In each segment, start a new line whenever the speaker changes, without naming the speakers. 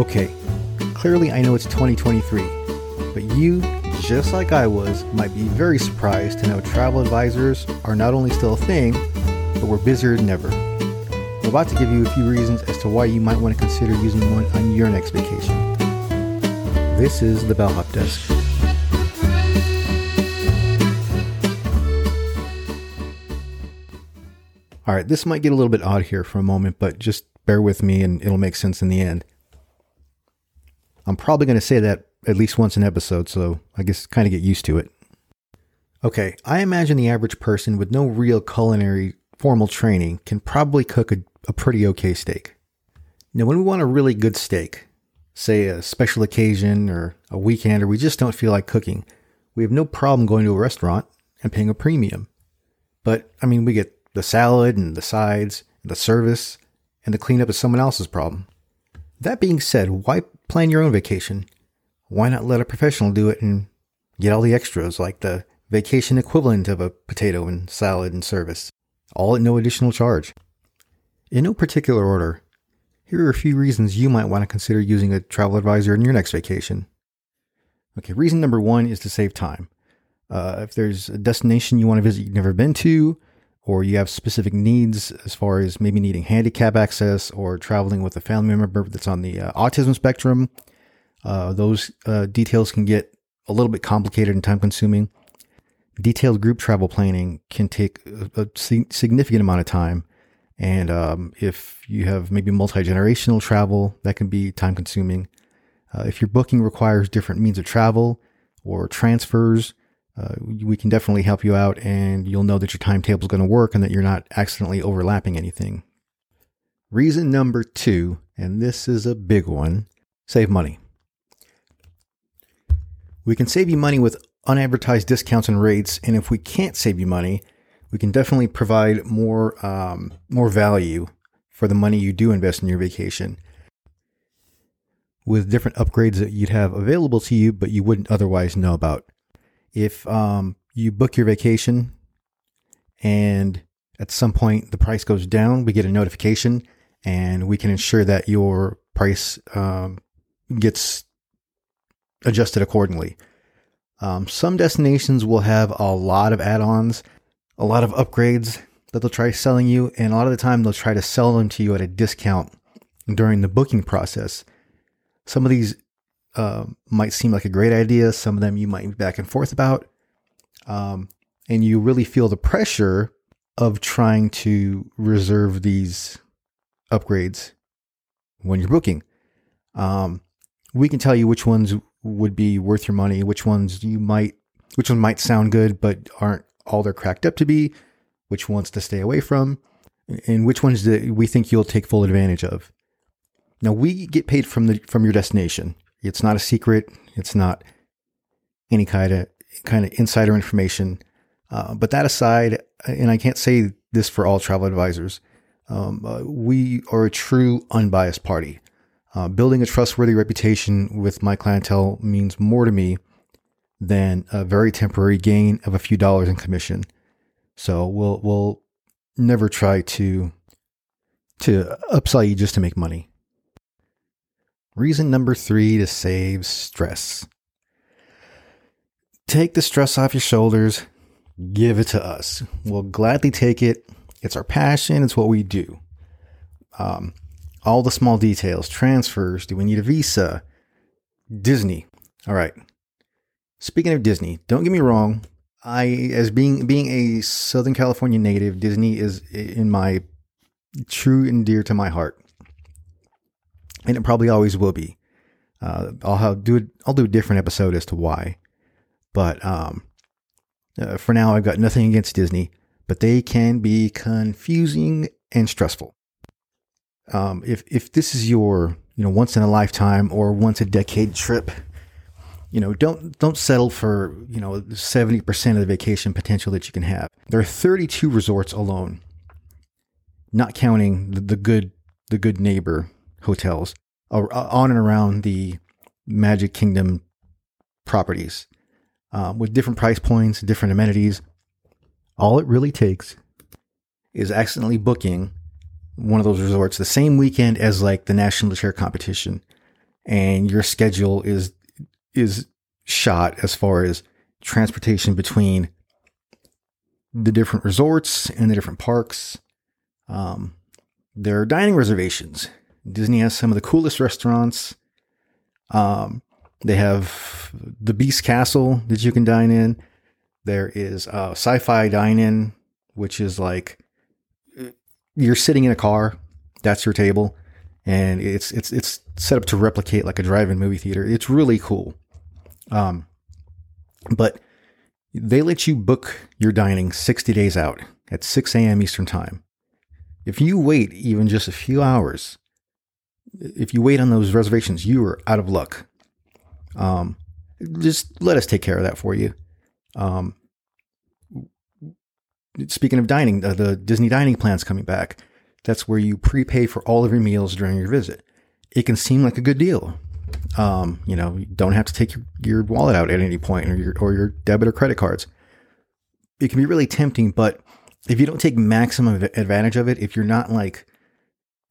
Okay, clearly I know it's 2023, but you, just like I was, might be very surprised to know travel advisors are not only still a thing, but we're busier than ever. I'm about to give you a few reasons as to why you might want to consider using one on your next vacation. This is the Bellhop Desk. All right, this might get a little bit odd here for a moment, but just bear with me and it'll make sense in the end. I'm probably going to say that at least once an episode, so I guess kind of get used to it. Okay, I imagine the average person with no real culinary formal training can probably cook a, a pretty okay steak. Now, when we want a really good steak, say a special occasion or a weekend, or we just don't feel like cooking, we have no problem going to a restaurant and paying a premium. But, I mean, we get the salad and the sides, and the service, and the cleanup is someone else's problem. That being said, why plan your own vacation? Why not let a professional do it and get all the extras like the vacation equivalent of a potato and salad and service, all at no additional charge? In no particular order, here are a few reasons you might want to consider using a travel advisor in your next vacation. Okay, reason number one is to save time. Uh, if there's a destination you want to visit you've never been to, or you have specific needs as far as maybe needing handicap access or traveling with a family member that's on the uh, autism spectrum, uh, those uh, details can get a little bit complicated and time consuming. Detailed group travel planning can take a, a significant amount of time. And um, if you have maybe multi generational travel, that can be time consuming. Uh, if your booking requires different means of travel or transfers, uh, we can definitely help you out and you'll know that your timetable is going to work and that you're not accidentally overlapping anything. Reason number two, and this is a big one save money. We can save you money with unadvertised discounts and rates, and if we can't save you money, we can definitely provide more um, more value for the money you do invest in your vacation with different upgrades that you'd have available to you, but you wouldn't otherwise know about if um, you book your vacation and at some point the price goes down, we get a notification and we can ensure that your price um, gets adjusted accordingly. Um, some destinations will have a lot of add ons, a lot of upgrades that they'll try selling you, and a lot of the time they'll try to sell them to you at a discount during the booking process. Some of these uh, might seem like a great idea. Some of them you might be back and forth about. Um, and you really feel the pressure of trying to reserve these upgrades when you're booking. Um, we can tell you which ones would be worth your money, which ones you might, which one might sound good but aren't all they're cracked up to be, which ones to stay away from, and which ones that we think you'll take full advantage of. Now we get paid from the from your destination. It's not a secret. It's not any kind of kind of insider information. Uh, but that aside, and I can't say this for all travel advisors, um, uh, we are a true unbiased party. Uh, building a trustworthy reputation with my clientele means more to me than a very temporary gain of a few dollars in commission. So we'll we'll never try to to upsell you just to make money. Reason number three to save stress. Take the stress off your shoulders, give it to us. We'll gladly take it. It's our passion, it's what we do. Um, all the small details transfers, do we need a visa? Disney. All right. Speaking of Disney, don't get me wrong. I, as being being a Southern California native, Disney is in my true and dear to my heart and it probably always will be. Uh, I'll have, do. I'll do a different episode as to why, but um, uh, for now, I've got nothing against Disney, but they can be confusing and stressful. Um, if if this is your you know once in a lifetime or once a decade trip, you know don't don't settle for you know seventy percent of the vacation potential that you can have. There are thirty two resorts alone, not counting the, the good the good neighbor hotels on and around the Magic Kingdom properties uh, with different price points, different amenities. All it really takes is accidentally booking one of those resorts the same weekend as like the national chair competition. and your schedule is is shot as far as transportation between the different resorts and the different parks. Um, there are dining reservations. Disney has some of the coolest restaurants. Um, they have the Beast Castle that you can dine in. There is a sci-fi dine-in, which is like you're sitting in a car. That's your table, and it's it's it's set up to replicate like a drive-in movie theater. It's really cool. Um, but they let you book your dining 60 days out at 6 a.m. Eastern Time. If you wait even just a few hours, if you wait on those reservations, you are out of luck. Um, just let us take care of that for you. Um, speaking of dining, uh, the Disney dining plan's coming back. That's where you prepay for all of your meals during your visit. It can seem like a good deal. Um, you know, you don't have to take your, your wallet out at any point or your, or your debit or credit cards. It can be really tempting, but if you don't take maximum advantage of it, if you're not like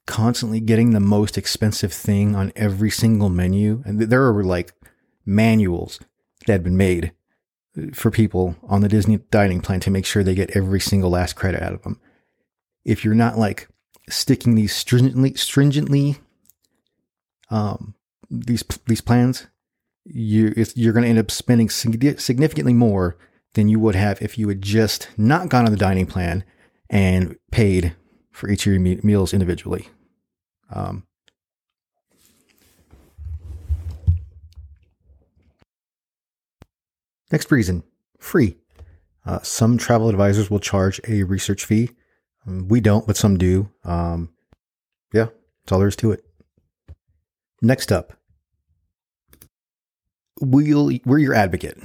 constantly getting the most expensive thing on every single menu, and there are like manuals that have been made for people on the Disney dining plan to make sure they get every single last credit out of them. If you're not like sticking these stringently, stringently, um, these these plans, you you're going to end up spending significantly more than you would have if you had just not gone on the dining plan and paid for each of your meals individually. Um, next reason free. Uh, some travel advisors will charge a research fee. Um, we don't, but some do. Um, yeah, that's all there is to it. Next up, we'll, we're your advocate.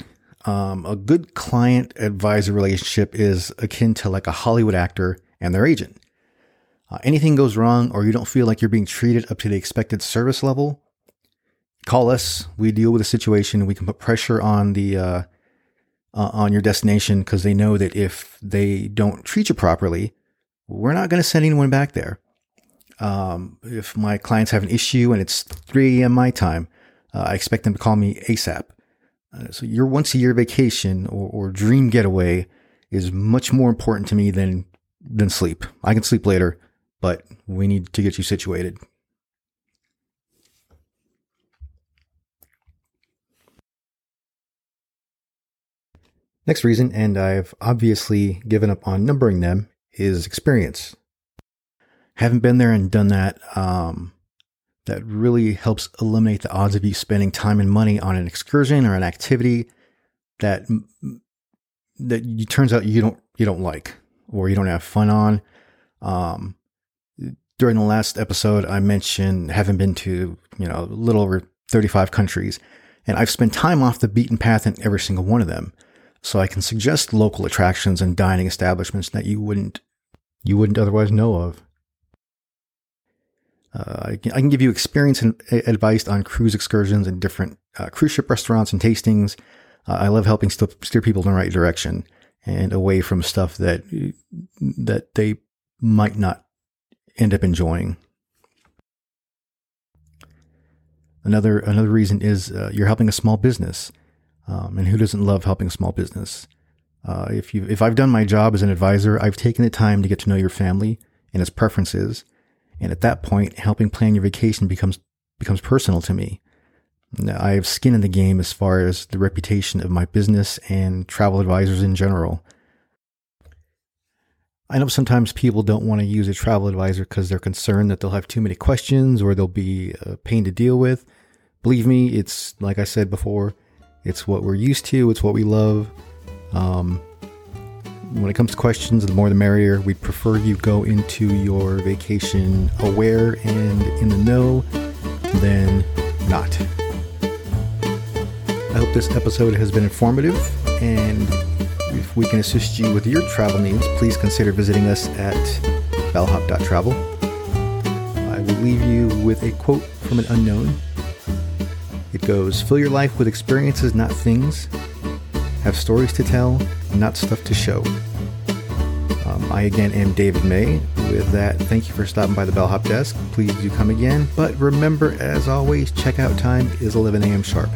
Um, a good client advisor relationship is akin to like a Hollywood actor and their agent. Uh, anything goes wrong or you don't feel like you're being treated up to the expected service level, call us. We deal with the situation. We can put pressure on the uh, uh, on your destination because they know that if they don't treat you properly, we're not going to send anyone back there. Um, if my clients have an issue and it's 3 a.m. my time, uh, I expect them to call me ASAP. Uh, so your once a year vacation or, or dream getaway is much more important to me than than sleep. I can sleep later, but we need to get you situated. Next reason, and I've obviously given up on numbering them, is experience. Haven't been there and done that. Um, that really helps eliminate the odds of you spending time and money on an excursion or an activity that that you, turns out you don't you don't like or you don't have fun on. Um, during the last episode, I mentioned having been to you know a little over thirty five countries, and I've spent time off the beaten path in every single one of them. So I can suggest local attractions and dining establishments that you wouldn't you wouldn't otherwise know of. Uh, I, can, I, can, give you experience and advice on cruise excursions and different uh, cruise ship restaurants and tastings. Uh, I love helping st- steer people in the right direction and away from stuff that that they might not end up enjoying. Another another reason is uh, you're helping a small business, um, and who doesn't love helping a small business? Uh, if you if I've done my job as an advisor, I've taken the time to get to know your family and its preferences and at that point, helping plan your vacation becomes becomes personal to me. I have skin in the game as far as the reputation of my business and travel advisors in general. I know sometimes people don't want to use a travel advisor because they're concerned that they'll have too many questions or they'll be a pain to deal with. Believe me, it's like I said before, it's what we're used to, it's what we love. Um, when it comes to questions, the more the merrier. We'd prefer you go into your vacation aware and in the know than not. I hope this episode has been informative, and we can assist you with your travel needs, please consider visiting us at bellhop.travel. I will leave you with a quote from an unknown. It goes Fill your life with experiences, not things. Have stories to tell, not stuff to show. Um, I again am David May, with that, thank you for stopping by the Bellhop Desk. Please do come again. But remember, as always, checkout time is 11 a.m. sharp.